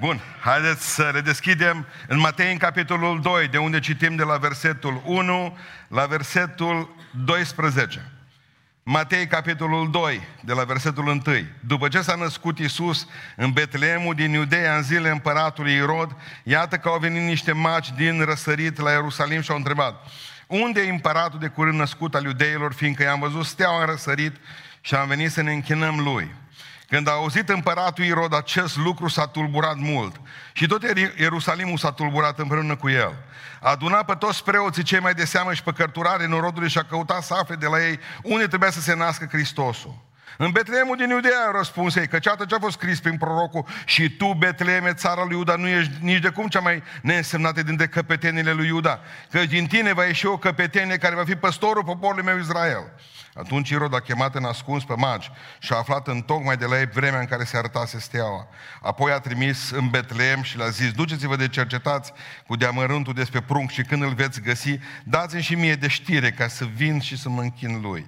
Bun, haideți să le deschidem în Matei, în capitolul 2, de unde citim de la versetul 1 la versetul 12. Matei, capitolul 2, de la versetul 1. După ce s-a născut Iisus în Betleemul din Iudeea în zile împăratului Irod, iată că au venit niște maci din răsărit la Ierusalim și au întrebat, unde e împăratul de curând născut al iudeilor, fiindcă i-am văzut steaua în răsărit și am venit să ne închinăm lui. Când a auzit împăratul Irod acest lucru, s-a tulburat mult. Și tot Ierusalimul s-a tulburat împreună cu el. A adunat pe toți preoții cei mai de seamă și pe cărturare norodului și a căutat să afle de la ei unde trebuia să se nască Hristosul. În Betleemul din Iudea a răspuns ei, că ceată ce a fost scris prin prorocul și tu, Betleeme, țara lui Iuda, nu ești nici de cum cea mai neînsemnată dintre căpetenile lui Iuda, că din tine va ieși o căpetenie care va fi păstorul poporului meu Israel. Atunci Irod a chemat în ascuns pe magi și a aflat în tocmai de la ei vremea în care se arătase steaua. Apoi a trimis în Betleem și le-a zis, duceți-vă de cercetați cu deamărântul despre prunc și când îl veți găsi, dați-mi și mie de știre ca să vin și să mă închin lui.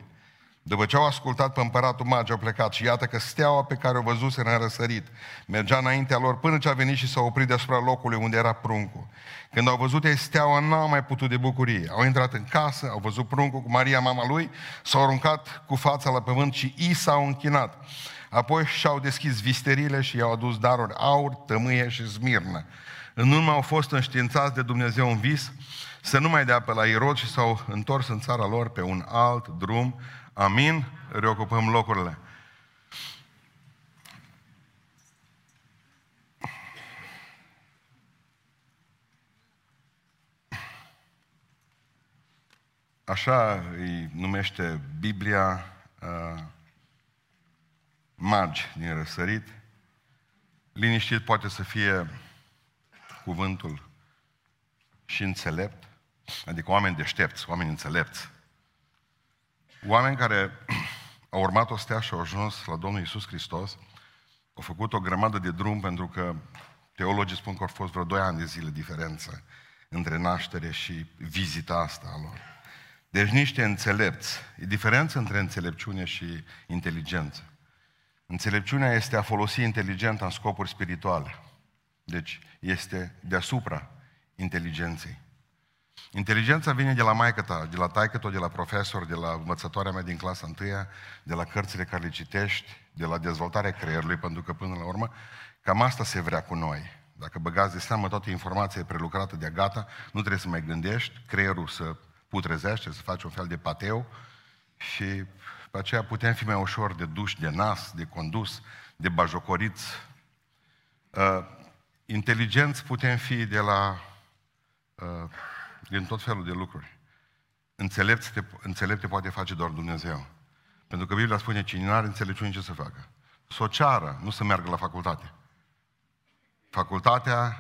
După ce au ascultat pe împăratul magi, au plecat și iată că steaua pe care o văzuse în răsărit mergea înaintea lor până ce a venit și s-a oprit deasupra locului unde era pruncul. Când au văzut ei steaua, n-au mai putut de bucurie. Au intrat în casă, au văzut pruncul cu Maria, mama lui, s-au aruncat cu fața la pământ și i s-au închinat. Apoi și-au deschis visterile și i-au adus daruri aur, tămâie și smirnă. În urmă au fost înștiințați de Dumnezeu în vis să nu mai dea pe la Irod și s-au întors în țara lor pe un alt drum. Amin? Reocupăm locurile. Așa îi numește Biblia uh, magi din răsărit. Liniștit poate să fie cuvântul și înțelept, adică oameni deștepți, oameni înțelepți. Oameni care au urmat o stea și au ajuns la Domnul Isus Hristos, au făcut o grămadă de drum pentru că teologii spun că au fost vreo doi ani de zile diferență între naștere și vizita asta a lor. Deci niște înțelepți. E diferență între înțelepciune și inteligență. Înțelepciunea este a folosi inteligența în scopuri spirituale. Deci este deasupra inteligenței. Inteligența vine de la maică ta, de la taică de la profesor, de la învățătoarea mea din clasa întâia, de la cărțile care le citești, de la dezvoltarea creierului, pentru că până la urmă cam asta se vrea cu noi. Dacă băgați de seamă toată informația prelucrată de gata, nu trebuie să mai gândești, creierul să putrezește, să faci un fel de pateu și pe aceea putem fi mai ușor de duș, de nas, de condus, de bajocoriți. Uh, inteligenți putem fi de la uh, din tot felul de lucruri. Înțelept te, înțelept te poate face doar Dumnezeu. Pentru că Biblia spune, cine nu are înțelepciune, ce să facă? Să o ceară, nu să meargă la facultate. Facultatea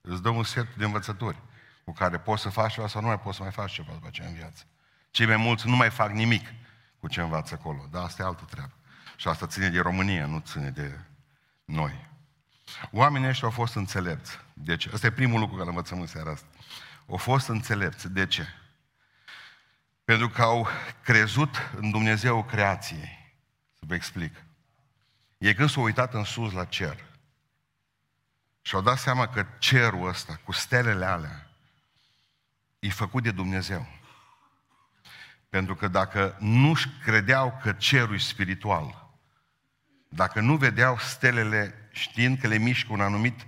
îți dă un set de învățături cu care poți să faci ceva sau nu mai poți să mai faci ceva după aceea în viață. Cei mai mulți nu mai fac nimic cu ce învață acolo, dar asta e altă treabă. Și asta ține de România, nu ține de noi. Oamenii ăștia au fost înțelepți. Deci, ăsta e primul lucru care învățăm în seara asta. Au fost înțelepți. De ce? Pentru că au crezut în Dumnezeu creației. Să vă explic. Ei când s-au uitat în sus la cer și au dat seama că cerul ăsta, cu stelele alea, e făcut de Dumnezeu. Pentru că dacă nu-și credeau că cerul e spiritual, dacă nu vedeau stelele știind că le mișcă un anumit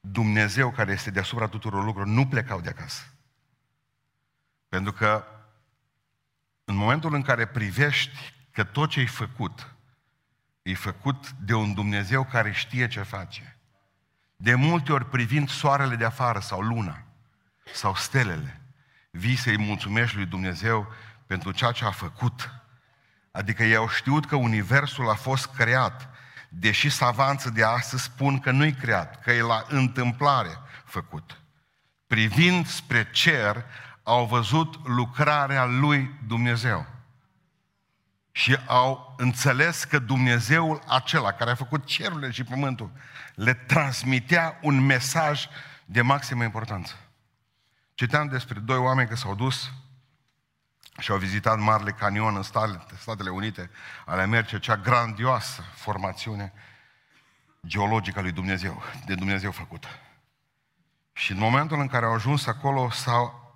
Dumnezeu care este deasupra tuturor lucrurilor, nu plecau de acasă. Pentru că în momentul în care privești că tot ce ai făcut e făcut de un Dumnezeu care știe ce face, de multe ori privind soarele de afară sau luna, sau stelele, vii să-i mulțumești lui Dumnezeu pentru ceea ce a făcut. Adică ei au știut că Universul a fost creat, deși savanță de astăzi spun că nu-i creat, că e la întâmplare făcut. Privind spre cer, au văzut lucrarea lui Dumnezeu. Și au înțeles că Dumnezeul acela care a făcut cerurile și pământul le transmitea un mesaj de maximă importanță. Citeam despre doi oameni care s-au dus și au vizitat Marele Canion în Statele Unite ale Americii, cea grandioasă formațiune. geologică a lui Dumnezeu, de Dumnezeu făcută. Și în momentul în care au ajuns acolo, s-au,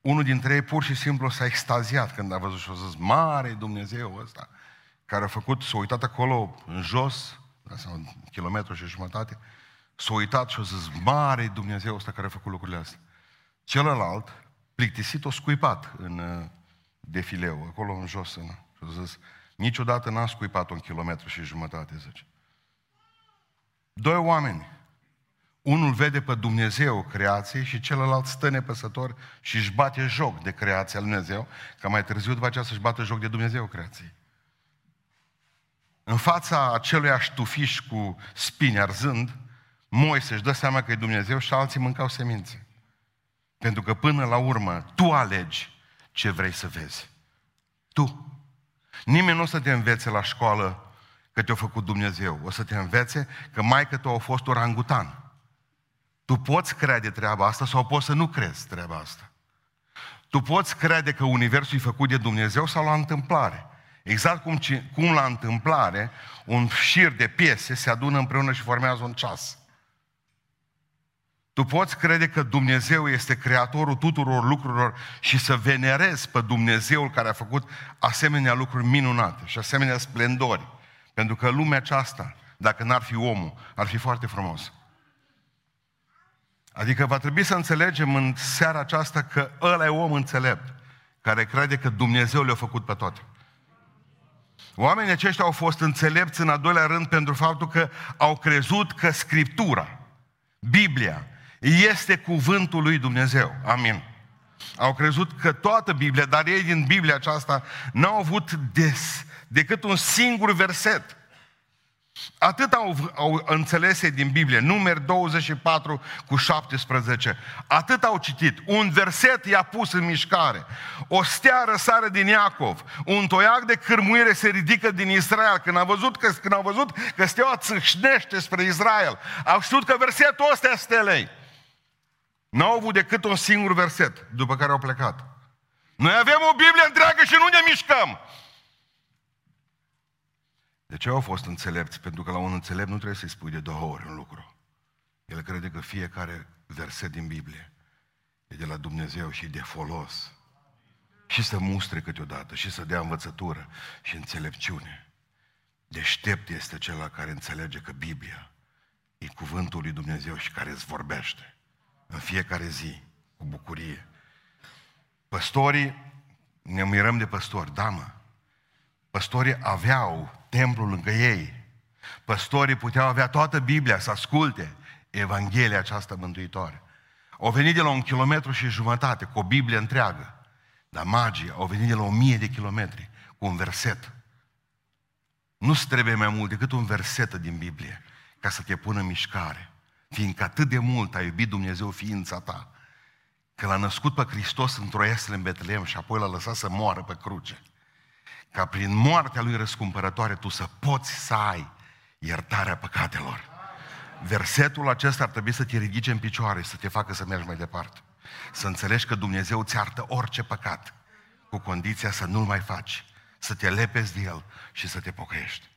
unul dintre ei pur și simplu s-a extaziat când a văzut și a zis, mare Dumnezeu ăsta, care a făcut, s-a uitat acolo în jos, sau un kilometru și jumătate, s-a uitat și a zis, mare Dumnezeu ăsta care a făcut lucrurile astea. Celălalt, plictisit, o scuipat în uh, defileu, acolo în jos, în, și a zis, niciodată n-a scuipat un kilometru și jumătate, zice. Doi oameni, unul vede pe Dumnezeu creației și celălalt stă nepăsător și își bate joc de creația lui Dumnezeu, ca mai târziu după aceea să-și bată joc de Dumnezeu creației. În fața acelui tufiș cu spini arzând, Moise își dă seama că e Dumnezeu și alții mâncau semințe. Pentru că până la urmă, tu alegi ce vrei să vezi. Tu. Nimeni nu o să te învețe la școală că te-a făcut Dumnezeu. O să te învețe că mai că tu a fost orangutan. Tu poți crede treaba asta sau poți să nu crezi treaba asta. Tu poți crede că Universul e făcut de Dumnezeu sau la întâmplare. Exact cum, cum la întâmplare un șir de piese se adună împreună și formează un ceas. Tu poți crede că Dumnezeu este creatorul tuturor lucrurilor și să venerezi pe Dumnezeul care a făcut asemenea lucruri minunate și asemenea splendori. Pentru că lumea aceasta, dacă n-ar fi omul, ar fi foarte frumos. Adică va trebui să înțelegem în seara aceasta că ăla e om înțelept, care crede că Dumnezeu le-a făcut pe toate. Oamenii aceștia au fost înțelepți în a doilea rând pentru faptul că au crezut că Scriptura, Biblia, este cuvântul lui Dumnezeu. Amin. Au crezut că toată Biblia, dar ei din Biblia aceasta n-au avut des, decât un singur verset Atât au, au înțeles din Biblie, numeri 24 cu 17. Atât au citit. Un verset i-a pus în mișcare. O stea răsare din Iacov. Un toiac de cârmuire se ridică din Israel. Când au văzut că, când au văzut că steaua țâșnește spre Israel, au știut că versetul ăsta este stelei. N-au avut decât un singur verset, după care au plecat. Noi avem o Biblie întreagă și nu ne mișcăm. De ce au fost înțelepți? Pentru că la un înțelept nu trebuie să-i spui de două ori un lucru. El crede că fiecare verset din Biblie e de la Dumnezeu și e de folos. Și să mustre câteodată, și să dea învățătură și înțelepciune. Deștept este cel care înțelege că Biblia e cuvântul lui Dumnezeu și care îți vorbește în fiecare zi, cu bucurie. Păstorii, ne mirăm de păstori, da mă, păstorii aveau templul lângă ei. Păstorii puteau avea toată Biblia să asculte Evanghelia aceasta mântuitoare. Au venit de la un kilometru și jumătate cu o Biblie întreagă. Dar magii au venit de la o mie de kilometri cu un verset. Nu-ți trebuie mai mult decât un verset din Biblie ca să te pună în mișcare. Fiindcă atât de mult a iubit Dumnezeu ființa ta, că l-a născut pe Hristos într-o în Betlehem și apoi l-a lăsat să moară pe cruce ca prin moartea lui răscumpărătoare tu să poți să ai iertarea păcatelor. Versetul acesta ar trebui să te ridice în picioare și să te facă să mergi mai departe. Să înțelegi că Dumnezeu ți artă orice păcat, cu condiția să nu-l mai faci, să te lepezi de el și să te pocăiești.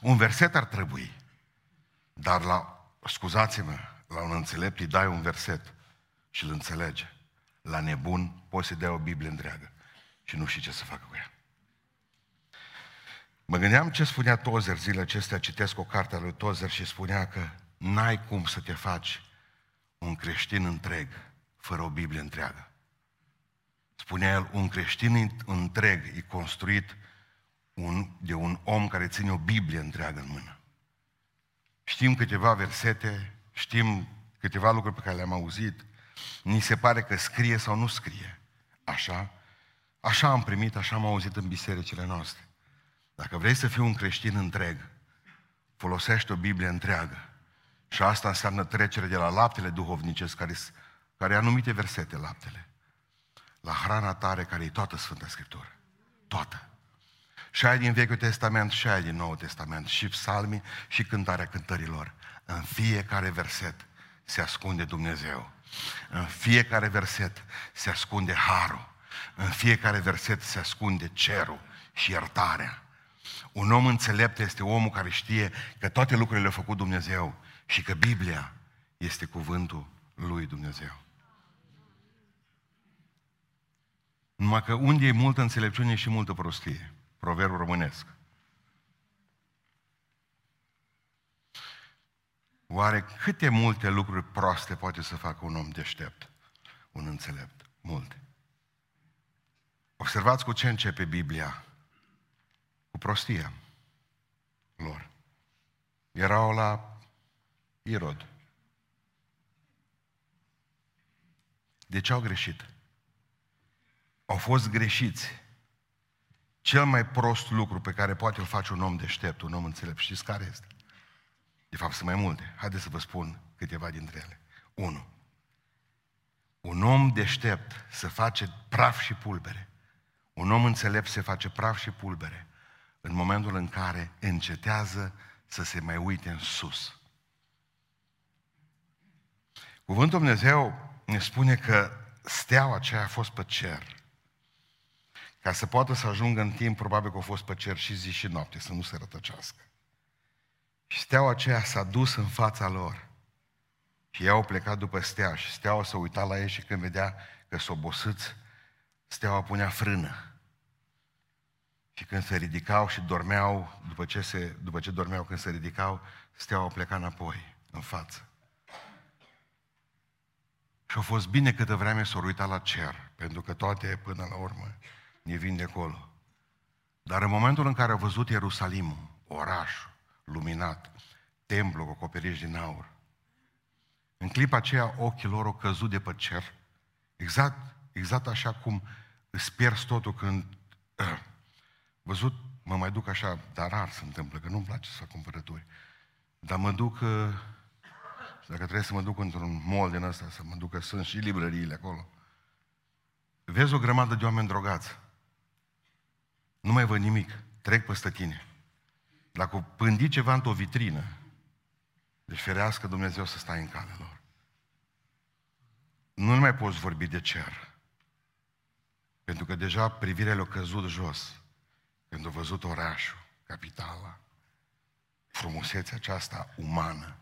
Un verset ar trebui, dar la, scuzați-mă, la un înțelept îi dai un verset și îl înțelege. La nebun poți să dea o Biblie întreagă și nu știi ce să facă cu ea. Mă gândeam ce spunea Tozer zilele acestea, citesc o carte a lui Tozer și spunea că n-ai cum să te faci un creștin întreg fără o Biblie întreagă. Spunea el, un creștin întreg e construit un, de un om care ține o Biblie întreagă în mână. Știm câteva versete, știm câteva lucruri pe care le-am auzit, ni se pare că scrie sau nu scrie. Așa? Așa am primit, așa am auzit în bisericile noastre. Dacă vrei să fii un creștin întreg, folosește o Biblie întreagă. Și asta înseamnă trecere de la laptele duhovnicesc, care, care anumite versete laptele, la hrana tare, care e toată Sfânta Scriptură. Toată. Și ai din Vechiul Testament, și ai din Noul Testament, și psalmii, și cântarea cântărilor. În fiecare verset se ascunde Dumnezeu. În fiecare verset se ascunde harul. În fiecare verset se ascunde cerul și iertarea. Un om înțelept este omul care știe că toate lucrurile le-a făcut Dumnezeu și că Biblia este cuvântul lui Dumnezeu. Numai că unde e multă înțelepciune și multă prostie. Proverbul românesc. Oare câte multe lucruri proaste poate să facă un om deștept, un înțelept? Multe. Observați cu ce începe Biblia. Cu prostia lor. Erau la Irod. De ce au greșit? Au fost greșiți. Cel mai prost lucru pe care poate îl face un om deștept, un om înțelept, știți care este? De fapt, sunt mai multe. Haideți să vă spun câteva dintre ele. Unu. Un om deștept să face praf și pulbere. Un om înțelept se face praf și pulbere în momentul în care încetează să se mai uite în sus. Cuvântul Dumnezeu ne spune că steaua aceea a fost pe cer. Ca să poată să ajungă în timp, probabil că a fost pe cer și zi și noapte, să nu se rătăcească. Și steaua aceea s-a dus în fața lor. Și ei au plecat după stea și steaua s-a uitat la ei și când vedea că s-o bosâți, steaua punea frână. Și când se ridicau și dormeau, după ce, se, după ce dormeau când se ridicau, steaua pleca înapoi, în față. Și a fost bine câtă vreme s-au uitat la cer, pentru că toate, până la urmă, ne vin de acolo. Dar în momentul în care a văzut Ierusalimul, orașul, luminat, templu cu acoperiș din aur, în clipa aceea ochii lor au căzut de pe cer, exact, exact așa cum îți pierzi totul când uh, văzut, mă mai duc așa, dar rar se întâmplă, că nu-mi place să fac cumpărături. Dar mă duc, uh, dacă trebuie să mă duc într-un mall din ăsta, să mă duc, că sunt și librăriile acolo. Vezi o grămadă de oameni drogați. Nu mai văd nimic. Trec peste tine. Dacă pândi ceva într-o vitrină, deci ferească Dumnezeu să stai în calea lor. Nu mai poți vorbi de cer. Pentru că deja privirea le-a căzut jos. Când a văzut orașul, capitala, frumusețea aceasta umană,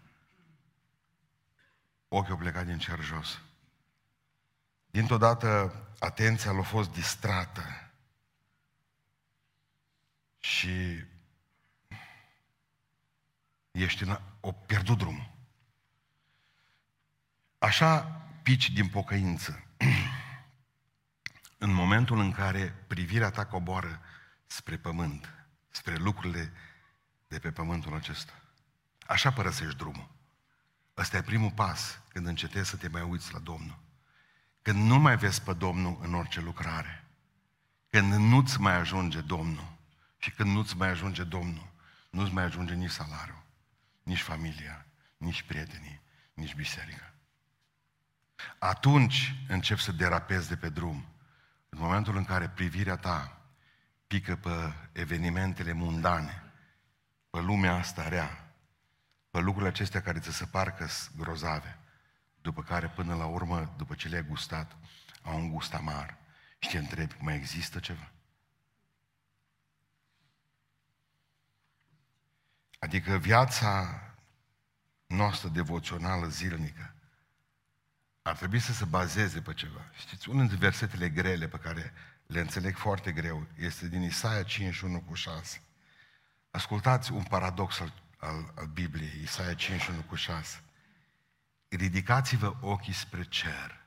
ochii au plecat din cer jos. Dintr-o dată, atenția l-a fost distrată și ești în, o pierdut drumul. Așa pici din pocăință. în momentul în care privirea ta coboară spre pământ, spre lucrurile de pe pământul acesta. Așa părăsești drumul. Ăsta e primul pas când încetezi să te mai uiți la Domnul. Când nu mai vezi pe Domnul în orice lucrare. Când nu-ți mai ajunge Domnul. Și când nu-ți mai ajunge Domnul, nu-ți mai ajunge nici salariul, nici familia, nici prietenii, nici biserica. Atunci încep să derapezi de pe drum. În momentul în care privirea ta pică pe evenimentele mundane, pe lumea asta rea, pe lucrurile acestea care ți se parcă grozave, după care până la urmă, după ce le-ai gustat, au un gust amar și te întrebi, mai există ceva? Adică viața noastră devoțională zilnică ar trebui să se bazeze pe ceva. Știți, unul dintre versetele grele pe care le înțeleg foarte greu este din Isaia 51 cu 6. Ascultați un paradox al, al, al Bibliei, Isaia 51 cu 6. Ridicați-vă ochii spre cer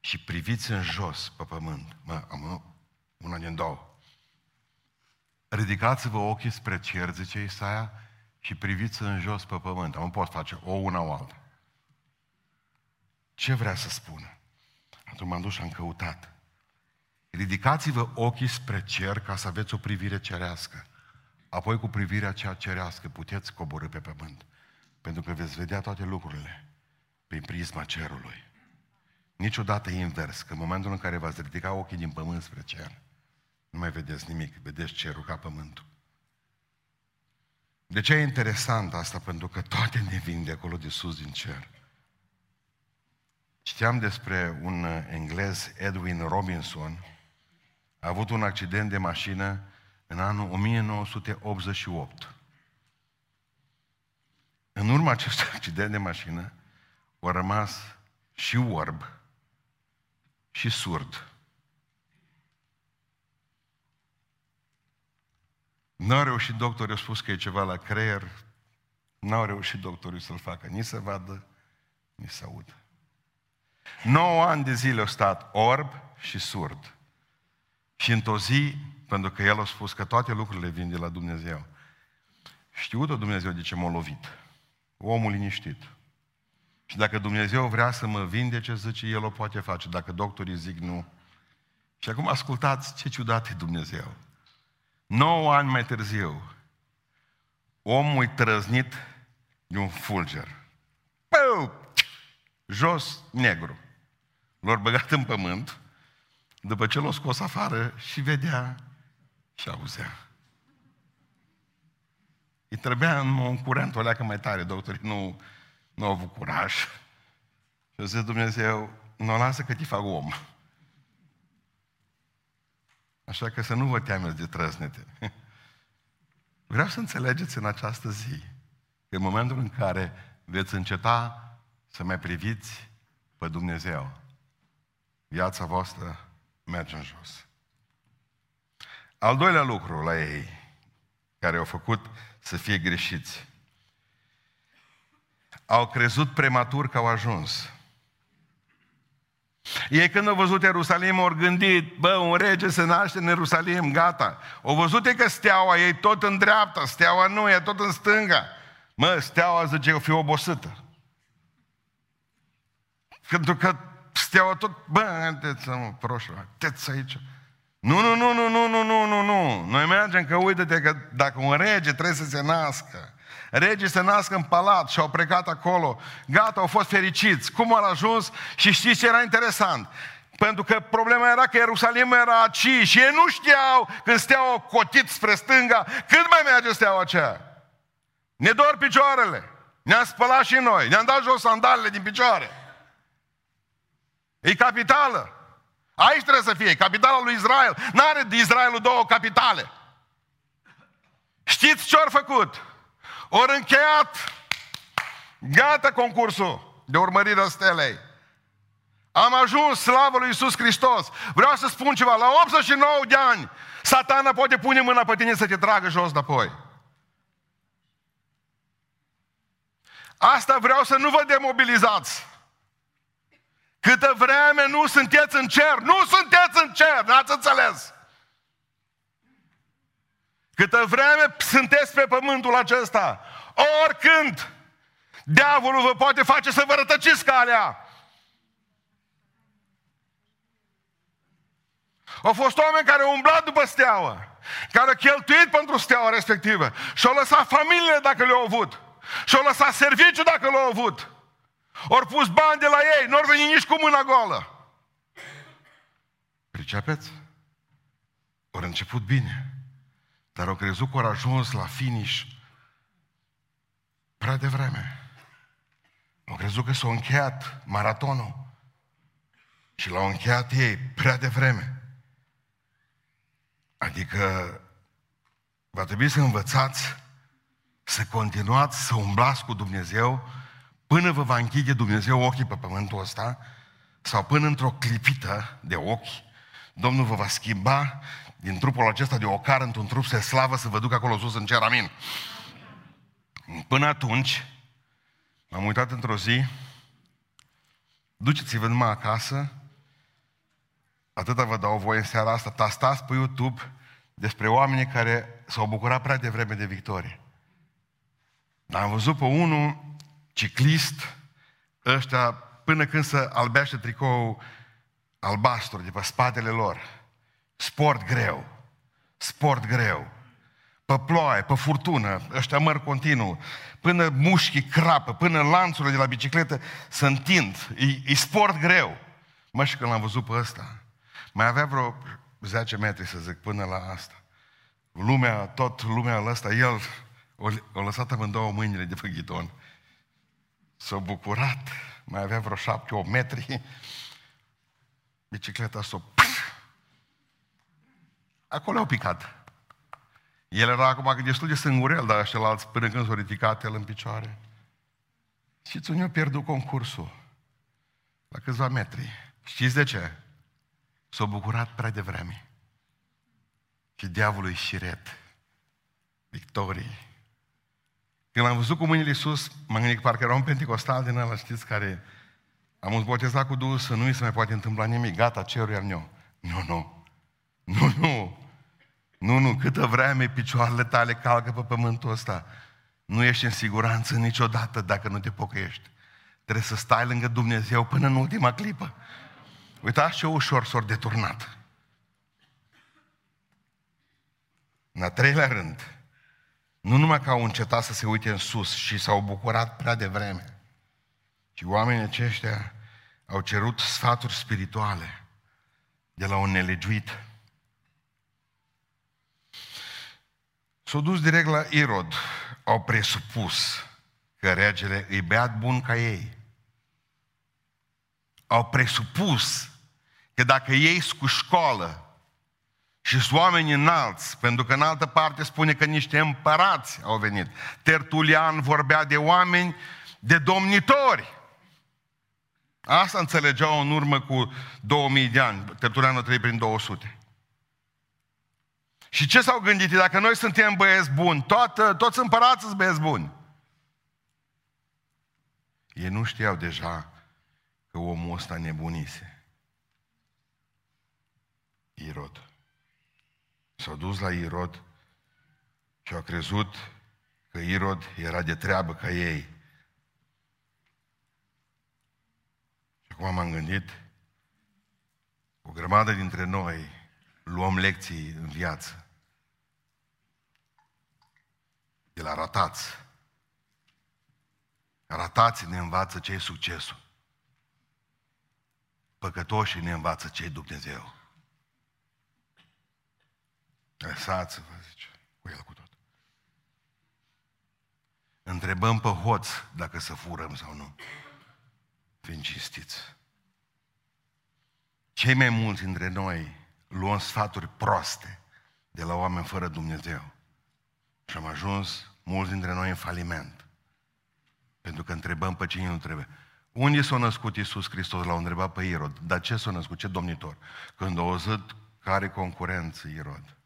și priviți în jos pe pământ. Mă, am una din două. Ridicați-vă ochii spre cer, zice Isaia, și priviți în jos pe pământ. Nu pot face o una o alta. Ce vrea să spună? Atunci m-am dus și am căutat. Ridicați-vă ochii spre cer ca să aveți o privire cerească. Apoi cu privirea cea cerească puteți coborâ pe pământ. Pentru că veți vedea toate lucrurile prin prisma cerului. Niciodată invers, că în momentul în care v-ați ridica ochii din pământ spre cer, nu mai vedeți nimic, vedeți cerul ca pământul. De ce e interesant asta? Pentru că toate ne vin de acolo de sus din cer. Știam despre un englez, Edwin Robinson, a avut un accident de mașină în anul 1988. În urma acestui accident de mașină, a rămas și orb și surd. Nu au reușit doctorii, au spus că e ceva la creier, nu au reușit doctorii să-l facă, nici să vadă, nici să audă. 9 ani de zile au stat orb și surd. Și într-o zi, pentru că el a spus că toate lucrurile vin de la Dumnezeu, știut-o Dumnezeu de ce m-a lovit. Omul liniștit. Și dacă Dumnezeu vrea să mă vindece, zice, El o poate face. Dacă doctorii zic nu. Și acum ascultați ce ciudat e Dumnezeu. 9 ani mai târziu, omul e trăznit de un fulger. Pău! Jos, negru. L-au băgat în pământ, după ce l-au scos afară și vedea și auzea. Îi trebuia în un curent o leacă mai tare, doctorii nu, nu au avut curaj. Și a zis Dumnezeu, nu o lasă că te fac om. Așa că să nu vă temeți de trăsnete. Vreau să înțelegeți în această zi că în momentul în care veți înceta să mai priviți pe Dumnezeu, viața voastră merge în jos. Al doilea lucru la ei, care au făcut să fie greșiți, au crezut prematur că au ajuns. Ei când au văzut Ierusalim au gândit, bă, un rege se naște în Ierusalim, gata. Au văzut că steaua e tot în dreapta, steaua nu, e tot în stânga. Mă, steaua zice, o fi obosită. Pentru că steaua tot, bă, haideți mă, proșă, haideți aici. Nu, nu, nu, nu, nu, nu, nu, nu, nu. Noi mergem că uite-te că dacă un rege trebuie să se nască, regii se nasc în palat și au plecat acolo, gata, au fost fericiți. Cum au ajuns? Și știți ce era interesant? Pentru că problema era că Ierusalim era aici și ei nu știau când steaua cotit spre stânga, cât mai merge steaua aceea. Ne dor picioarele. Ne-am spălat și noi. Ne-am dat jos sandalele din picioare. E capitală. Aici trebuie să fie, capitala lui Israel. N-are de Israelul două capitale. Știți ce au făcut? Ori încheiat. Gata concursul de urmărire a stelei. Am ajuns slavă lui Iisus Hristos. Vreau să spun ceva. La 89 de ani, satana poate pune mâna pe tine să te tragă jos înapoi. Asta vreau să nu vă demobilizați. Câtă vreme nu sunteți în cer, nu sunteți în cer, n-ați înțeles. Câtă vreme sunteți pe pământul acesta, oricând, diavolul vă poate face să vă rătăciți calea. Au fost oameni care au umblat după steaua, care au cheltuit pentru steaua respectivă și au lăsat familiile dacă le-au avut. Și au lăsat serviciu dacă l-au avut. Ori pus bani de la ei, nu au venit nici cu mâna goală. Pricepeți? Ori început bine. Dar au crezut că au ajuns la finish prea devreme. Au crezut că s-a încheiat maratonul. Și l-au încheiat ei prea devreme. Adică va trebui să învățați să continuați să umblați cu Dumnezeu până vă va închide Dumnezeu ochii pe pământul ăsta sau până într-o clipită de ochi Domnul vă va schimba din trupul acesta de ocar într-un trup să slavă să vă ducă acolo sus în cer, amin. Până atunci, m-am uitat într-o zi, duceți-vă numai acasă, atâta vă dau voie în seara asta, tastați pe YouTube despre oamenii care s-au bucurat prea devreme de victorie. Dar am văzut pe unul ciclist, ăștia, până când să albește tricou albastru de pe spatele lor. Sport greu. Sport greu. Pe ploaie, pe furtună, ăștia măr continuu, până mușchii crapă, până lanțurile de la bicicletă se întind. E, e sport greu. Mă, și când l-am văzut pe ăsta, mai avea vreo 10 metri, să zic, până la asta. Lumea, tot lumea ăsta, el o, o lăsat amândouă mâinile de pe ghidon. S-a bucurat, mai avea vreo șapte, o metri. Bicicleta s-a... Acolo au picat. El era acum destul de sângurel, dar ăștia până când s-a ridicat el în picioare. Știți unde a pierdut concursul? La câțiva metri. Știți de ce? S-a bucurat prea devreme. Și diavolul e șiret. Victorie. Când am văzut cu mâinile sus, m-am gândit că parcă era un pentecostal din ăla, știți, care am botezat cu Duhul să nu i se mai poate întâmpla nimic. Gata, cerul iar nu. Nu, nu. Nu, nu. Nu, nu, câtă vreme picioarele tale calcă pe pământul ăsta. Nu ești în siguranță niciodată dacă nu te pocăiești. Trebuie să stai lângă Dumnezeu până în ultima clipă. Uitați ce ușor s-au deturnat. În a treilea rând, nu numai că au încetat să se uite în sus și s-au bucurat prea devreme, ci oamenii aceștia au cerut sfaturi spirituale de la un nelegiuit. S-au dus direct la Irod, au presupus că regele îi beat bun ca ei. Au presupus că dacă ei cu școală și sunt oameni înalți, pentru că în altă parte spune că niște împărați au venit. Tertulian vorbea de oameni, de domnitori. Asta înțelegeau în urmă cu 2000 de ani. Tertulian a trăit prin 200. Și ce s-au gândit? Dacă noi suntem băieți buni, toată, toți împărații sunt băieți buni. Ei nu știau deja că omul ăsta nebunise. Irod. S-au dus la Irod și au crezut că Irod era de treabă ca ei. Și acum m-am gândit, o grămadă dintre noi luăm lecții în viață. De la ratați. Ratații ne învață ce e succesul. Păcătoșii ne învață ce e Dumnezeu. Lăsați-vă, zice, cu el cu tot. Întrebăm pe hoț dacă să furăm sau nu. Fiind cistiți. Cei mai mulți dintre noi luăm sfaturi proaste de la oameni fără Dumnezeu. Și am ajuns mulți dintre noi în faliment. Pentru că întrebăm pe cine nu trebuie. Unde s-a născut Iisus Hristos? L-au întrebat pe Irod. Dar ce s-a născut? Ce domnitor? Când au auzit care concurență Irod.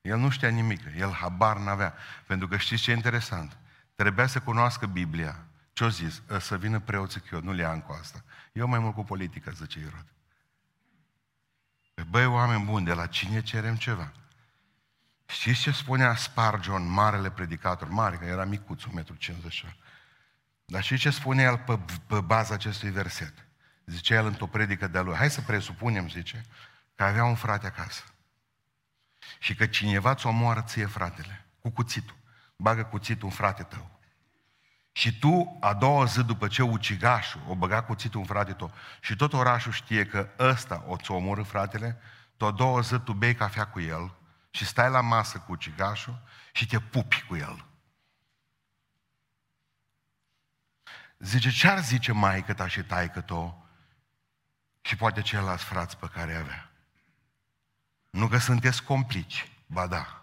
El nu știa nimic, el habar n-avea. Pentru că știți ce e interesant? Trebuia să cunoască Biblia. Ce-o zis? Ă, să vină preoții că eu nu le am cu asta. Eu mai mult cu politică, zice Irod. Păi, băi, oameni buni, de la cine cerem ceva? Știți ce spunea Spargion, marele predicator, mare, că era micuț, 1,50 m. Dar știți ce spune el pe, pe baza acestui verset? Zicea el într-o predică de-a lui. Hai să presupunem, zice, că avea un frate acasă. Și că cineva ți omoară ție fratele, cu cuțitul. Bagă cuțitul în frate tău. Și tu, a doua zi după ce ucigașul o băga cuțitul în frate tău și tot orașul știe că ăsta o ți omoră fratele, tu a doua zi tu bei cafea cu el și stai la masă cu ucigașul și te pupi cu el. Zice, ce-ar zice maică ta și taică tu și poate ceilalți frați pe care avea? Nu că sunteți complici, ba da.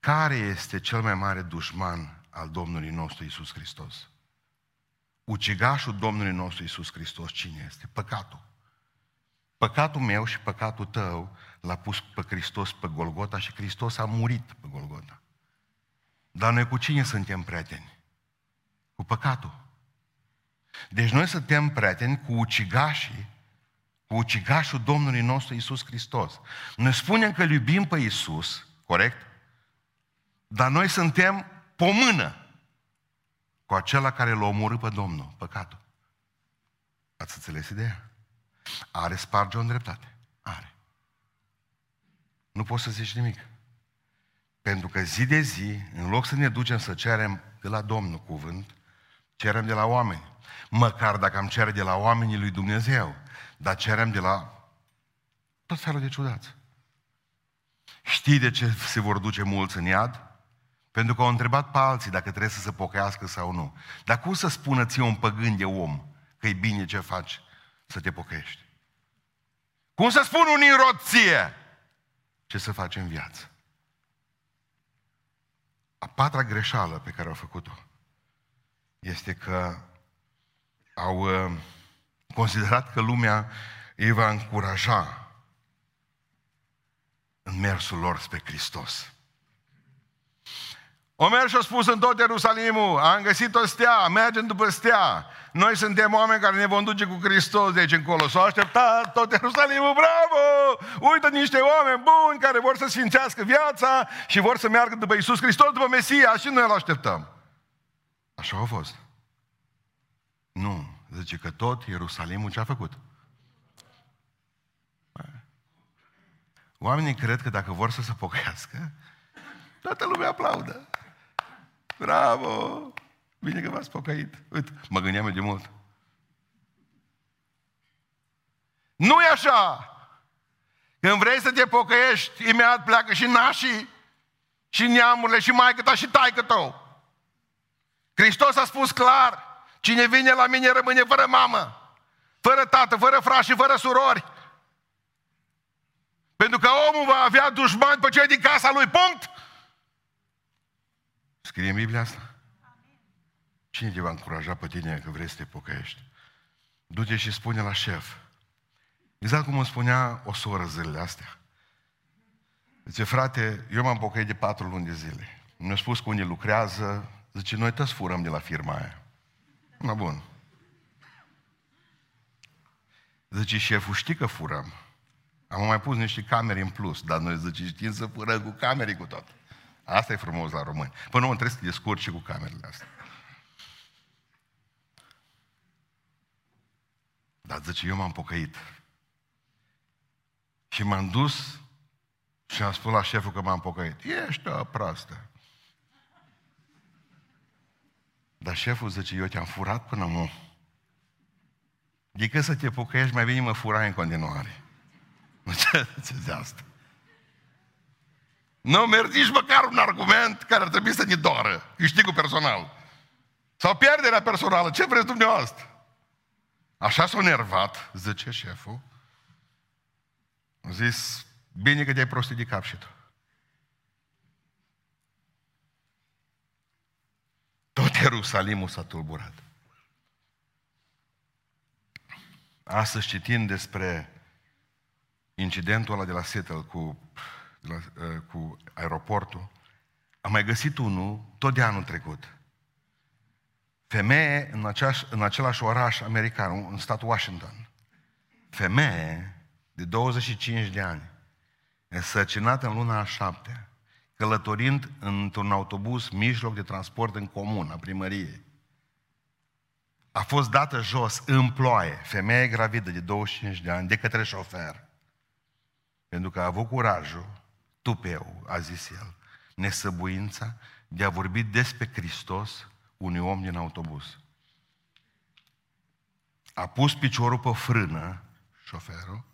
Care este cel mai mare dușman al Domnului nostru Isus Hristos? Ucigașul Domnului nostru Isus Hristos cine este? Păcatul. Păcatul meu și păcatul tău l-a pus pe Hristos pe Golgota și Hristos a murit pe Golgota. Dar noi cu cine suntem prieteni? Cu păcatul. Deci noi suntem prieteni cu ucigașii cu ucigașul Domnului nostru Isus Hristos. Ne spunem că iubim pe Isus, corect? Dar noi suntem pomână cu acela care l-a omorât pe Domnul, păcatul. Ați înțeles ideea? Are sparge o dreptate. Are. Nu poți să zici nimic. Pentru că zi de zi, în loc să ne ducem să cerem de la Domnul cuvânt, cerem de la oameni. Măcar dacă am cere de la oamenii lui Dumnezeu, dar cerem de la tot felul de ciudați. Știi de ce se vor duce mulți în iad? Pentru că au întrebat pe alții dacă trebuie să se pocăiască sau nu. Dar cum să spună ție un păgân de om că e bine ce faci să te pocăiești? Cum să spun un irod ție ce să faci în viață. A patra greșeală pe care au făcut-o este că au uh, considerat că lumea îi va încuraja în mersul lor spre Hristos. O mers și a spus în tot Ierusalimul, am găsit o stea, mergem după stea. Noi suntem oameni care ne vom duce cu Hristos de aici încolo. S-au așteptat tot Ierusalimul, bravo! Uită niște oameni buni care vor să sfințească viața și vor să meargă după Isus Hristos, după Mesia și noi îl așteptăm. Așa a fost. Nu. Zice că tot Ierusalimul ce a făcut? Oamenii cred că dacă vor să se pocăiască, toată lumea aplaudă. Bravo! Bine că v-ați pocăit. Uite, mă gândeam eu de mult. Nu e așa! Când vrei să te pocăiești, imediat pleacă și nașii, și neamurile, și maică ta, și taică tău. Hristos a spus clar, cine vine la mine rămâne fără mamă, fără tată, fără frați și fără surori. Pentru că omul va avea dușmani pe cei din casa lui, punct! Scrie în Biblia asta? Cine te va încuraja pe tine că vrei să te pocăiești? Du-te și spune la șef. Exact cum îmi spunea o soră zilele astea. Zice, frate, eu m-am pocăit de patru luni de zile. Mi-a spus că unde lucrează, zice, noi toți furăm de la firma aia. Na bun. Zice, șeful, știi că furăm. Am mai pus niște camere în plus, dar noi zice, știm să furăm cu camere cu tot. Asta e frumos la români. Până nu trebuie să te descurci și cu camerele astea. Dar zice, eu m-am pocăit. Și m-am dus și am spus la șeful că m-am pocăit. Ești o proastă. Dar șeful zice, eu te-am furat până nu. Adică să te pocăiești, mai bine mă furai în continuare. Ce de asta? Nu mergi nici măcar un argument care ar trebui să ne doară. Câștigul personal. Sau pierderea personală. Ce vreți dumneavoastră? Așa s-a nervat, zice șeful. A zis, bine că te-ai prostit de cap și tu. Tot Ierusalimul s-a tulburat. Astăzi citim despre incidentul ăla de la Seattle cu, de la, uh, cu aeroportul, am mai găsit unul tot de anul trecut. Femeie în, aceeași, în același oraș american, în statul Washington. Femeie de 25 de ani, însărcinată în luna a șaptea, călătorind într-un autobuz mijloc de transport în comun a primăriei. A fost dată jos în ploaie, femeie gravidă de 25 de ani, de către șofer. Pentru că a avut curajul, tupeu, a zis el, nesăbuința de a vorbi despre Hristos unui om din autobuz. A pus piciorul pe frână, șoferul,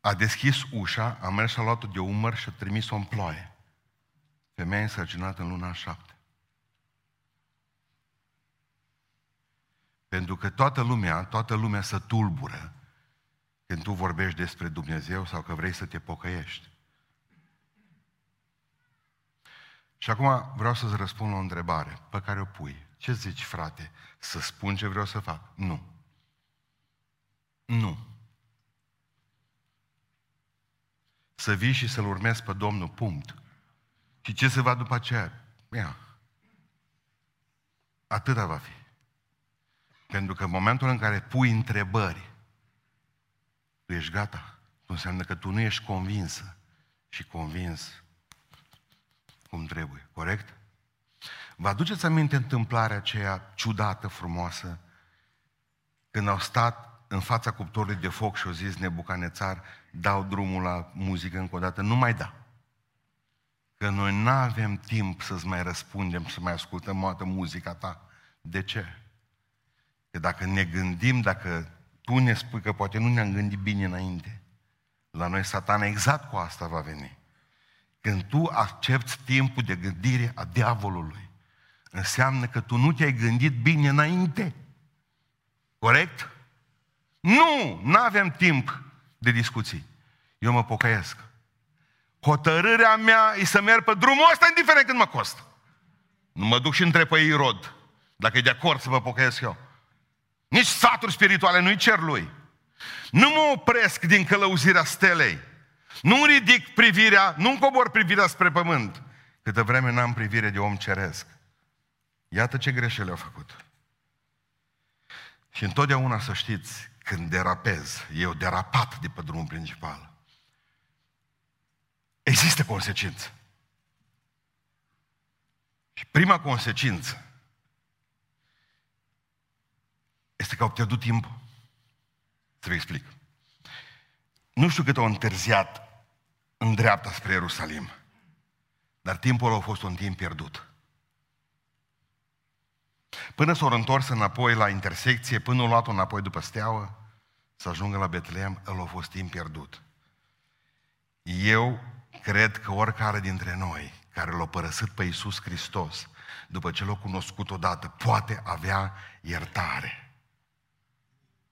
a deschis ușa, a mers și a luat-o de umăr și a trimis-o în ploaie. Femeia însărcinată în luna șapte. Pentru că toată lumea, toată lumea să tulbură când tu vorbești despre Dumnezeu sau că vrei să te pocăiești. Și acum vreau să-ți răspund la o întrebare pe care o pui. Ce zici, frate? Să spun ce vreau să fac? Nu. Nu. Să vii și să-L urmezi pe Domnul, punct. Și ce se va după aceea? Ia. Atâta va fi. Pentru că în momentul în care pui întrebări, tu ești gata. Tu înseamnă că tu nu ești convinsă și convins cum trebuie. Corect? Vă aduceți aminte întâmplarea aceea ciudată, frumoasă, când au stat în fața cuptorului de foc și au zis Nebucanețar, dau drumul la muzică încă o dată, nu mai da. Că noi nu avem timp să-ți mai răspundem, să mai ascultăm o dată muzica ta. De ce? Că dacă ne gândim, dacă tu ne spui că poate nu ne-am gândit bine înainte, la noi satana exact cu asta va veni. Când tu accepti timpul de gândire a diavolului, înseamnă că tu nu te-ai gândit bine înainte. Corect? Nu, nu avem timp de discuții. Eu mă pocăiesc. Hotărârea mea e să merg pe drumul ăsta, indiferent cât mă costă. Nu mă duc și între pe ei rod, dacă e de acord să mă pocăiesc eu. Nici saturi spirituale nu-i cer lui. Nu mă opresc din călăuzirea stelei. Nu ridic privirea, nu cobor privirea spre pământ. Câtă vreme n-am privire de om ceresc. Iată ce greșeli au făcut. Și întotdeauna să știți, când derapez, eu derapat de pe drumul principal, există consecință. Și prima consecință este că au pierdut timp. Să vă explic. Nu știu cât au întârziat în dreapta spre Ierusalim, dar timpul a fost un timp pierdut. Până s-au întors înapoi la intersecție, până au luat-o înapoi după steaua, să ajungă la Betleem, el a fost timp pierdut. Eu cred că oricare dintre noi care l-a părăsit pe Iisus Hristos, după ce l-a cunoscut odată, poate avea iertare.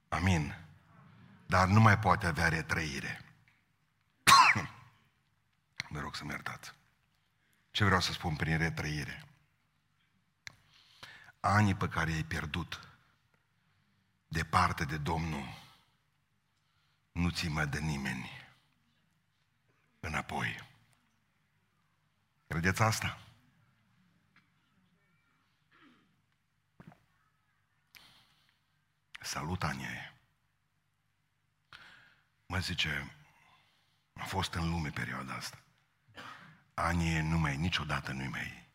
Amin. Dar nu mai poate avea retrăire. Mă rog să-mi iertați. Ce vreau să spun prin retrăire? anii pe care i-ai pierdut departe de Domnul, nu ți mai dă nimeni înapoi. Credeți asta? Salut, Anie. Mă zice, a fost în lume perioada asta. Anie nu mai, niciodată nu mai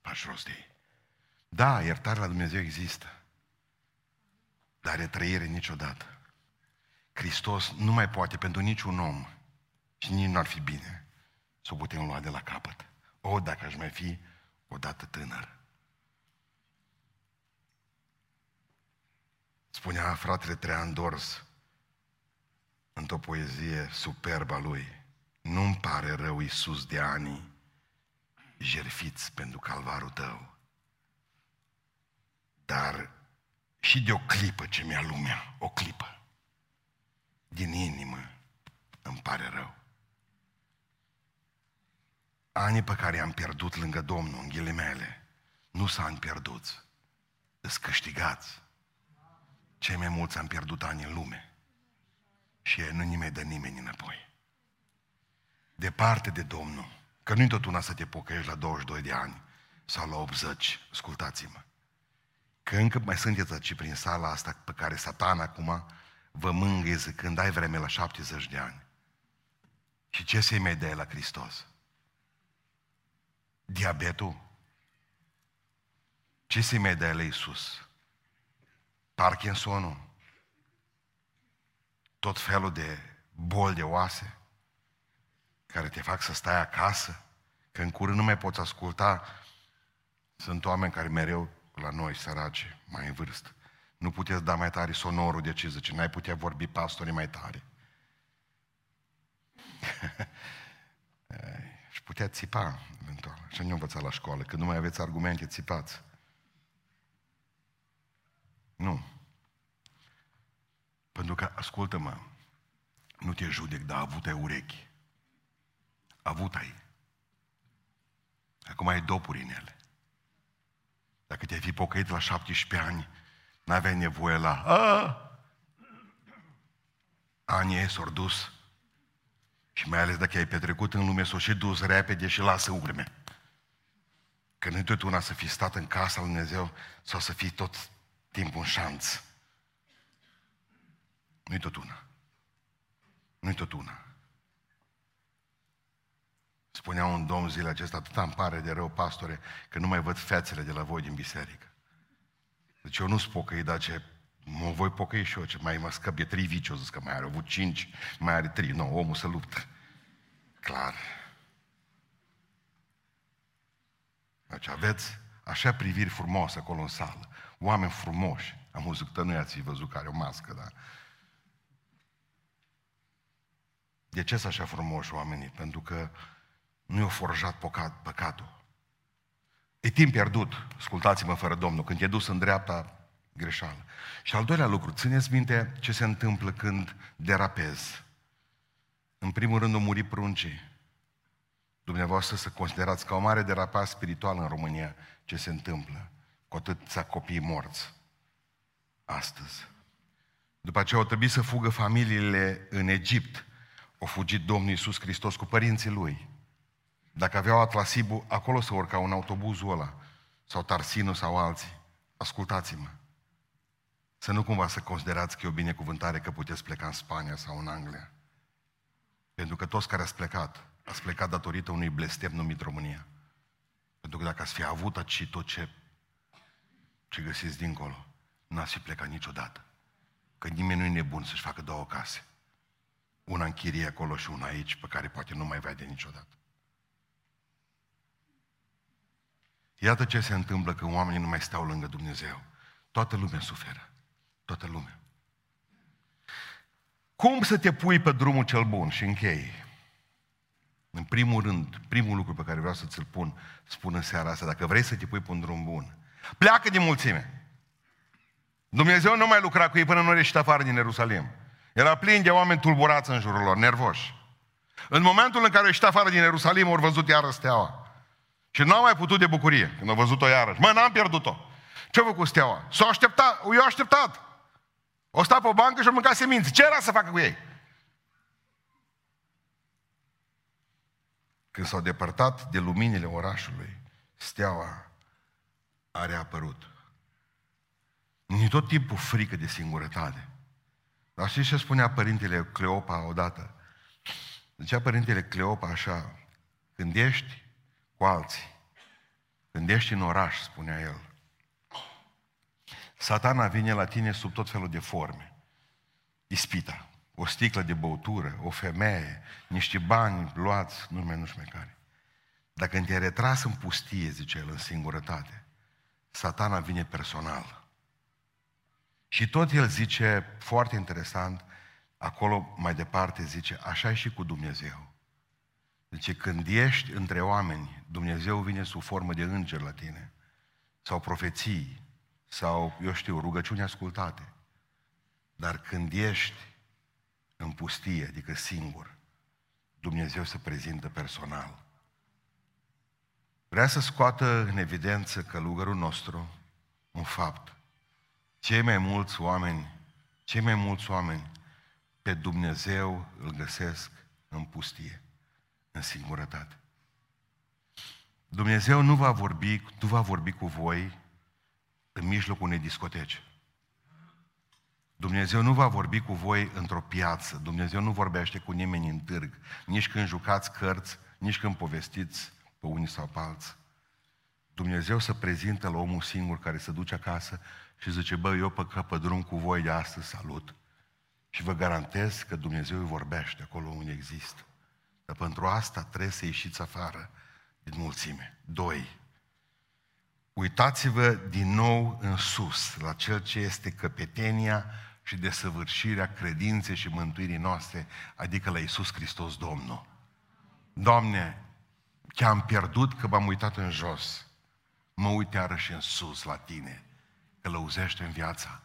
faci rost de ei. Da, iertarea la Dumnezeu există. Dar retrăire niciodată. Hristos nu mai poate pentru niciun om și nici nu ar fi bine să o putem lua de la capăt. O, dacă aș mai fi odată tânăr. Spunea fratele Trean Dors într-o poezie superba lui, nu-mi pare rău, Iisus, de ani jerfiți pentru calvarul tău. Dar și de o clipă ce mi-a lumea, o clipă, din inimă îmi pare rău. Anii pe care i-am pierdut lângă Domnul, în ghilimele, nu s ani pierduți, îs câștigați. Cei mai mulți am pierdut ani în lume și nu nimeni dă nimeni înapoi. Departe de Domnul, că nu-i tot una să te pocăiești la 22 de ani sau la 80, ascultați-mă că încă mai sunteți aici prin sala asta pe care satan acum vă mângâie zicând ai vreme la 70 de ani. Și ce să-i mai dai la Hristos? Diabetul? Ce să-i mai dai la Iisus? Parkinsonul? Tot felul de boli de oase care te fac să stai acasă, că în curând nu mai poți asculta. Sunt oameni care mereu la noi, săraci, mai în vârstă. Nu puteți da mai tare sonorul de ce zice, n-ai putea vorbi pastorii mai tare. și putea țipa, eventual. Și nu învăța la școală. Când nu mai aveți argumente, țipați. Nu. Pentru că, ascultă-mă, nu te judec, dar avut ai urechi. Avut ai. Acum ai dopuri în ele. Dacă te-ai fi pocăit la 17 ani, n-aveai nevoie la... A! Anii s-au dus. Și mai ales dacă ai petrecut în lume, s-o și dus repede și lasă urme. Că nu tot una să fii stat în casa lui Dumnezeu sau să fii tot timpul în șanț. Nu-i tot una. Nu-i tot una. Spunea un domn zilele acesta, atât îmi pare de rău, pastore, că nu mai văd fețele de la voi din biserică. Deci eu nu sunt pocăit, dar ce mă voi pocăi și eu, ce mai mă scăp de trei vicii, o zis că mai are avut cinci, mai are trei. Nu, omul să luptă. Clar. Deci aveți așa priviri frumoase acolo în sală. Oameni frumoși. Am văzut că nu i-ați văzut care o mască, dar... De ce sunt așa frumoși oamenii? Pentru că nu i-a forjat păcat, păcatul. E timp pierdut, ascultați-mă fără Domnul, când e dus în dreapta greșeală. Și al doilea lucru, țineți minte ce se întâmplă când derapezi. În primul rând, o muri pruncii. dumneavoastră să considerați ca o mare derapare spirituală în România ce se întâmplă cu atâția copii morți astăzi. După aceea au trebuit să fugă familiile în Egipt. Au fugit Domnul Iisus Hristos cu părinții lui. Dacă aveau Atlasibu, acolo să urca un autobuzul ăla, sau Tarsinu sau alții. Ascultați-mă. Să nu cumva să considerați că e o binecuvântare că puteți pleca în Spania sau în Anglia. Pentru că toți care ați plecat, ați plecat datorită unui blestem numit România. Pentru că dacă ați fi avut aici tot ce, ce găsiți dincolo, n-ați fi plecat niciodată. Că nimeni nu e nebun să-și facă două case. Una în chirie acolo și una aici, pe care poate nu mai vede niciodată. Iată ce se întâmplă când oamenii nu mai stau lângă Dumnezeu. Toată lumea suferă. Toată lumea. Cum să te pui pe drumul cel bun și închei? În primul rând, primul lucru pe care vreau să ți-l pun, spun în seara asta, dacă vrei să te pui pe un drum bun, pleacă din mulțime. Dumnezeu nu mai lucra cu ei până nu ieșit afară din Ierusalim. Era plin de oameni tulburați în jurul lor, nervoși. În momentul în care au ieșit afară din Ierusalim, au văzut iară steaua. Și n-au mai putut de bucurie când au văzut-o iarăși. Mă, n-am pierdut-o. Ce-a făcut steaua? S-a așteptat, eu așteptat. O sta pe o bancă și o mâncat semințe. Ce era să facă cu ei? Când s-au depărtat de luminile orașului, steaua a reapărut. Nu tot timpul frică de singurătate. Dar știți ce spunea părintele Cleopa odată? Zicea părintele Cleopa așa, când ești cu alții, când ești în oraș, spunea el, satana vine la tine sub tot felul de forme. Ispita, o sticlă de băutură, o femeie, niște bani luați, nu mai nu știu mai care. Dacă te-ai retras în pustie, zice el, în singurătate, satana vine personal. Și tot el zice, foarte interesant, acolo mai departe zice, așa e și cu Dumnezeu. Deci când ești între oameni, Dumnezeu vine sub formă de înger la tine. Sau profeții, sau, eu știu, rugăciuni ascultate. Dar când ești în pustie, adică singur, Dumnezeu se prezintă personal. Vrea să scoată în evidență călugărul nostru un fapt. Cei mai mulți oameni, cei mai mulți oameni pe Dumnezeu îl găsesc în pustie, în singurătate. Dumnezeu nu va vorbi, nu va vorbi cu voi în mijlocul unei discoteci. Dumnezeu nu va vorbi cu voi într-o piață. Dumnezeu nu vorbește cu nimeni în târg. Nici când jucați cărți, nici când povestiți pe unii sau pe alții. Dumnezeu se prezintă la omul singur care se duce acasă și zice, bă, eu pe, pe drum cu voi de astăzi salut. Și vă garantez că Dumnezeu îi vorbește acolo unde există. Dar pentru asta trebuie să ieșiți afară din mulțime. Doi, uitați-vă din nou în sus, la cel ce este căpetenia și desăvârșirea credinței și mântuirii noastre, adică la Isus Hristos Domnul. Doamne, că am pierdut că m-am uitat în jos, mă uit iarăși în sus la Tine călăuzește în viața.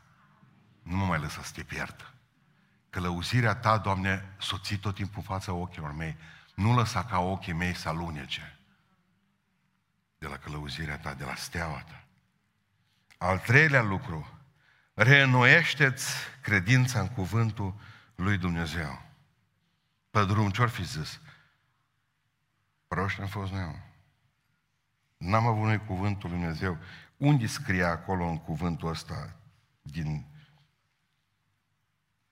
Nu mă mai lăsa să te pierd. Călăuzirea ta, Doamne, soții tot timpul în fața ochilor mei. Nu lăsa ca ochii mei să alunece de la călăuzirea ta, de la steaua ta. Al treilea lucru, reînnoiește-ți credința în cuvântul lui Dumnezeu. Pe drum, ce-or fi zis? Proști am fost noi. N-am avut noi cuvântul lui Dumnezeu. Unde scrie acolo în cuvântul ăsta din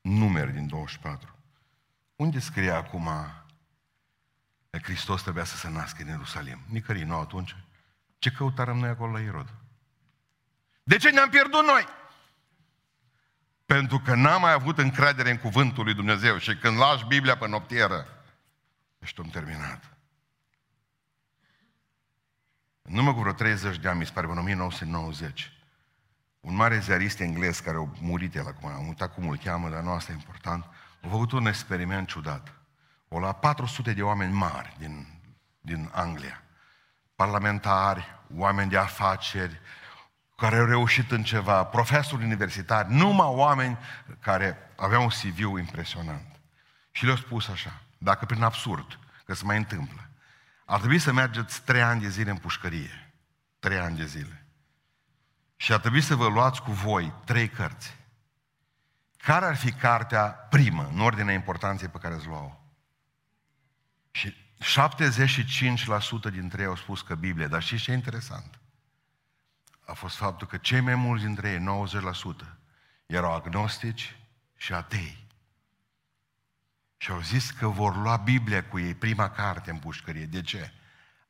numeri din 24? Unde scrie acum că Hristos trebuia să se nască în Ierusalim? Nicării, nu atunci. Ce căutarăm noi acolo la Irod? De ce ne-am pierdut noi? Pentru că n-am mai avut încredere în cuvântul lui Dumnezeu și când lași Biblia pe noptieră, ești om terminat. În urmă cu vreo 30 de ani, mi se pare, în 1990, un mare ziarist englez care a murit el acum, am uitat cum îl cheamă, dar nu asta e important, a făcut un experiment ciudat. O la 400 de oameni mari din, din Anglia, parlamentari, oameni de afaceri, care au reușit în ceva, profesori universitari, numai oameni care aveau un CV impresionant. Și le-au spus așa, dacă prin absurd, că se mai întâmplă, ar trebui să mergeți trei ani de zile în pușcărie. Trei ani de zile. Și ar trebui să vă luați cu voi trei cărți. Care ar fi cartea primă, în ordinea importanței pe care îți luau? Și 75% dintre ei au spus că Biblie, dar știți ce e interesant? A fost faptul că cei mai mulți dintre ei, 90%, erau agnostici și atei. Și au zis că vor lua Biblia cu ei, prima carte în pușcărie. De ce?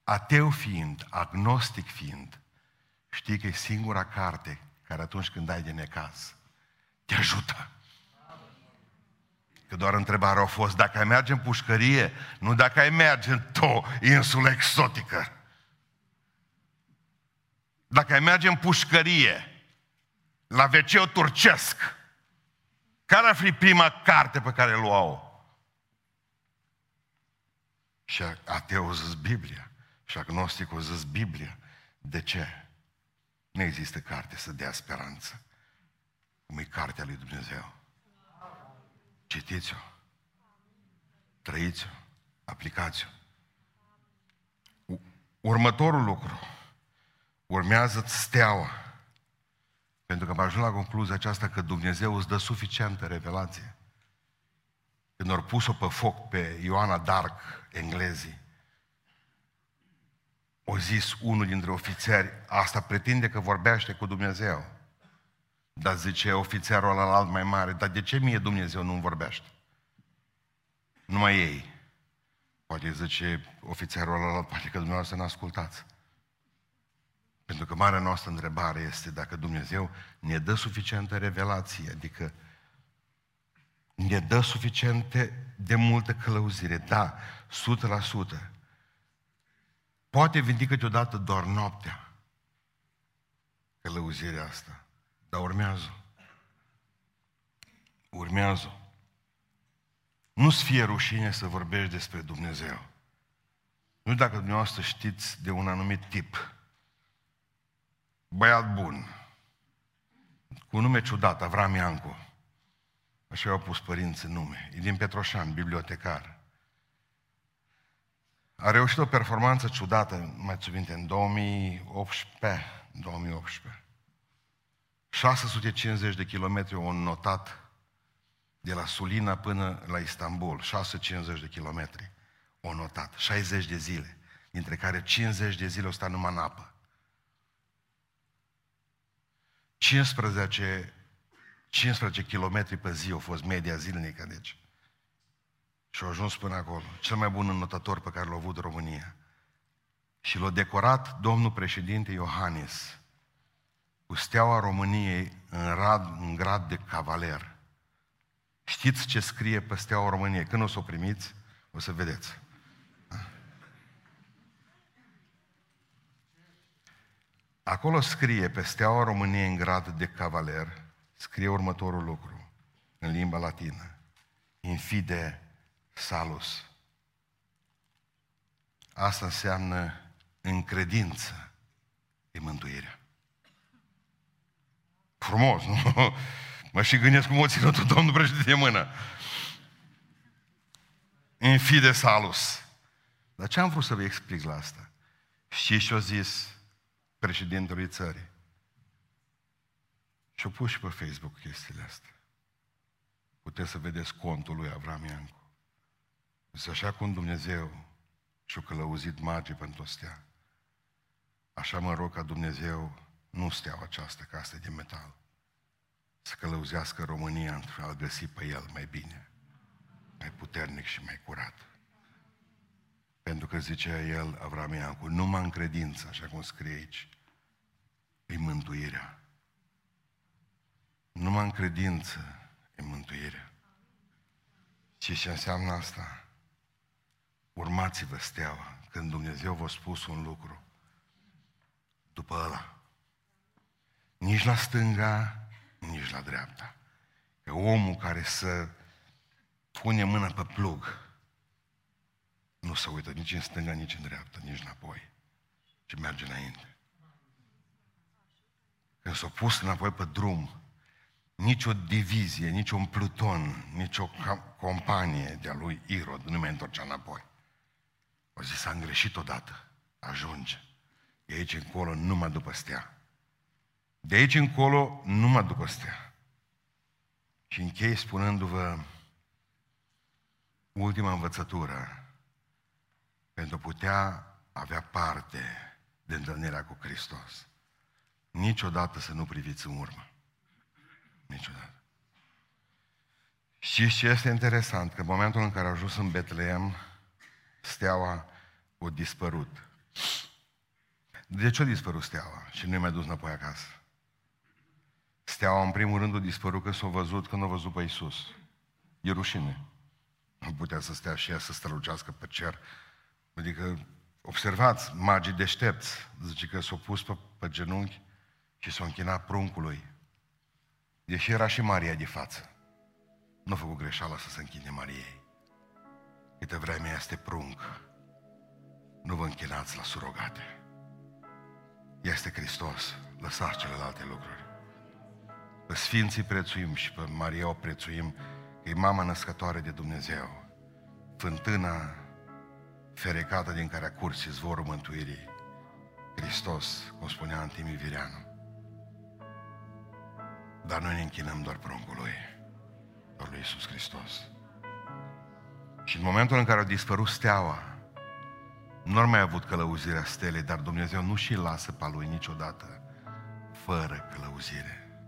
Ateu fiind, agnostic fiind, știi că e singura carte care atunci când ai de necaz, te ajută. Că doar întrebarea a fost dacă ai merge în pușcărie, nu dacă ai merge în to, insulă exotică. Dacă ai merge în pușcărie, la wc turcesc, care ar fi prima carte pe care luau? Și ateu zis Biblia. Și agnosticul zis Biblia. De ce? Nu există carte să dea speranță. Cum e cartea lui Dumnezeu. Citiți-o. Trăiți-o. Aplicați-o. Următorul lucru. Urmează-ți steaua. Pentru că am ajuns la concluzia aceasta că Dumnezeu îți dă suficientă revelație. Când au pus-o pe foc pe Ioana Dark, englezii, o zis unul dintre ofițeri, asta pretinde că vorbește cu Dumnezeu. Dar zice ofițerul ăla alt mai mare, dar de ce mie Dumnezeu nu vorbește? Numai ei. Poate zice ofițerul ăla, poate că dumneavoastră nu ascultați. Pentru că marea noastră întrebare este dacă Dumnezeu ne dă suficientă revelație, adică ne dă suficiente de multă călăuzire. Da, 100%. Poate veni câteodată doar noaptea călăuzirea asta. Dar urmează. Urmează. Nu-ți fie rușine să vorbești despre Dumnezeu. Nu dacă dumneavoastră știți de un anumit tip. Băiat bun. Cu nume ciudat, Avram Iancu. Așa i-au pus părinții nume. E din Petroșan, bibliotecar. A reușit o performanță ciudată, mai țin minte, în 2018. 2018. 650 de kilometri au notat de la Sulina până la Istanbul. 650 de kilometri au notat. 60 de zile, dintre care 50 de zile au stat numai în apă. 15 15 km pe zi a fost media zilnică, deci. Și au ajuns până acolo. Cel mai bun înnotător pe care l-a avut România. Și l-a decorat domnul președinte Iohannis cu steaua României în, rad, în grad de cavaler. Știți ce scrie pe steaua României? Când o să o primiți, o să vedeți. Acolo scrie pe steaua României în grad de cavaler, scrie următorul lucru în limba latină. Infide salus. Asta înseamnă în credință e mântuirea. Frumos, nu? Mă și gândesc cum o ținut domnul președinte de mână. În fide salus. Dar ce am vrut să vă explic la asta? Știți ce a zis președintelui țării? Și-o pus și pe Facebook chestiile astea. Puteți să vedeți contul lui Avram Iancu. Deci așa cum Dumnezeu și-o călăuzit magii pentru stea, așa mă rog ca Dumnezeu nu steaua aceasta, ca asta de metal, să călăuzească România într a găsi pe el mai bine, mai puternic și mai curat. Pentru că zicea el, Avram Iancu, numai în credință, așa cum scrie aici, e mântuirea. Numai în credință e mântuirea. Și ce înseamnă asta? Urmați-vă steaua când Dumnezeu v-a spus un lucru. După ăla. Nici la stânga, nici la dreapta. Că omul care să pune mâna pe plug nu se uită nici în stânga, nici în dreapta, nici înapoi. Ci merge înainte. Când s-a pus înapoi pe drum, nicio divizie, nici un pluton, nicio companie de-a lui Irod nu mai întorcea înapoi. O zis, am greșit odată. Ajunge. De aici încolo numai după stea. De aici încolo numai după stea. Și închei spunându-vă ultima învățătură pentru a putea avea parte de întâlnirea cu Hristos. Niciodată să nu priviți în urmă. Niciodată. Și ce este interesant? Că în momentul în care au ajuns în Betleem, steaua a dispărut. De ce a dispărut steaua și nu i mai dus înapoi acasă? Steaua, în primul rând, a dispărut că s-a văzut când a văzut pe Iisus. E rușine. Nu putea să stea și ea să strălucească pe cer. Adică, observați, magii deștepți, zice că s-au pus pe, pe genunchi și s-au închinat pruncului. Deși era și Maria de față. Nu a făcut greșeala să se închine Mariei. Câte vreme este prunc, nu vă închinați la surogate. Este Hristos, lăsați celelalte lucruri. Pe Sfinții prețuim și pe Maria o prețuim, că e mama născătoare de Dumnezeu, fântâna ferecată din care a curs izvorul mântuirii. Hristos, cum spunea Antimi Vireanu. Dar noi ne închinăm doar pruncului, doar lui Iisus Hristos. Și în momentul în care a dispărut steaua, nu ar mai avut călăuzirea stelei, dar Dumnezeu nu și lasă pe lui niciodată fără călăuzire.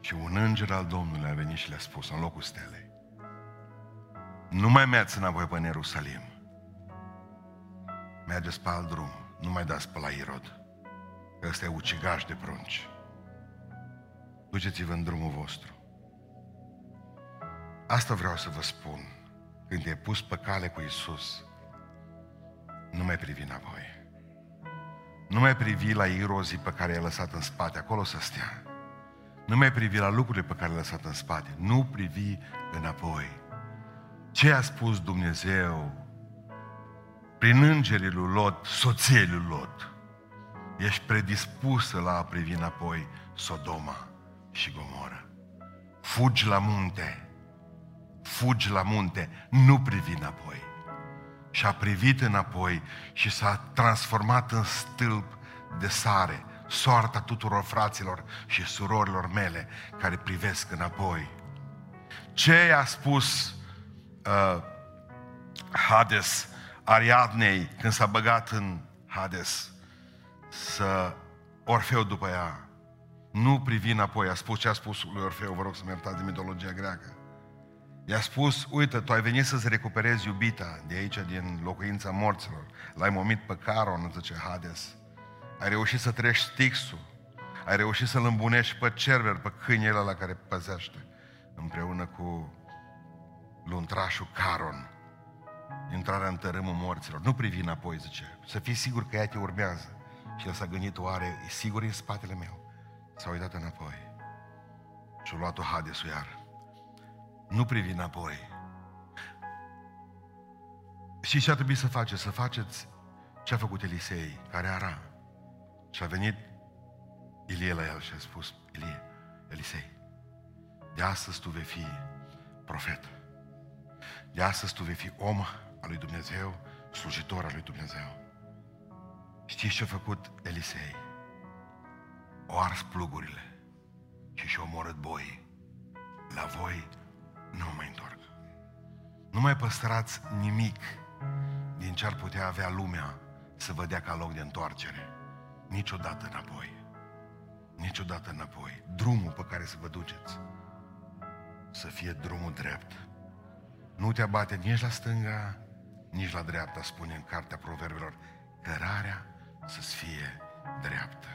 Și un înger al Domnului a venit și le-a spus în locul stelei. Nu mai mergeți înapoi pe Ierusalim. Mergeți pe alt drum. Nu mai dați pe la Irod. Că ăsta e ucigaș de prunci. Duceți-vă în drumul vostru. Asta vreau să vă spun. Când te-ai pus pe cale cu Isus, nu mai privi înapoi. Nu mai privi la irozii pe care i-ai lăsat în spate, acolo să stea. Nu mai privi la lucrurile pe care le-ai lăsat în spate. Nu privi înapoi. Ce a spus Dumnezeu prin îngerii lui Lot, soției lui Lot? Ești predispusă la a privi înapoi Sodoma și Gomoră. Fugi la munte. Fugi la munte. Nu privi înapoi. Și a privit înapoi și s-a transformat în stâlp de sare soarta tuturor fraților și surorilor mele care privesc înapoi. Ce a spus uh, Hades Ariadnei când s-a băgat în Hades să Orfeu după ea nu privi înapoi, a spus ce a spus lui Orfeu, vă rog să-mi iertați de mitologia greacă. I-a spus, uite, tu ai venit să-ți recuperezi iubita de aici, din locuința morților. L-ai momit pe Caron, zice Hades. Ai reușit să treci Stixul. Ai reușit să-l îmbunești pe Cerver, pe câinele la care păzește, împreună cu luntrașul Caron. Intrarea în tărâmul morților. Nu privi înapoi, zice. Să fii sigur că ea te urmează. Și el s-a gândit, oare e sigur în spatele meu? S-a uitat înapoi. Și-a luat-o Hadesul iar. Nu privi înapoi. Și ce ar trebui să faceți? Să faceți ce a făcut Elisei, care era și a venit Ilie la el și a spus, Ilie, Elisei, de astăzi tu vei fi profet. De astăzi tu vei fi om al lui Dumnezeu, slujitor al lui Dumnezeu. Știți ce a făcut Elisei? O ars plugurile și și-a omorât boi. La voi nu mai întorc. Nu mai păstrați nimic din ce ar putea avea lumea să vă dea ca loc de întoarcere niciodată înapoi. Niciodată înapoi. Drumul pe care să vă duceți să fie drumul drept. Nu te abate nici la stânga, nici la dreapta, spune în Cartea Proverbelor, cărarea să-ți fie dreaptă.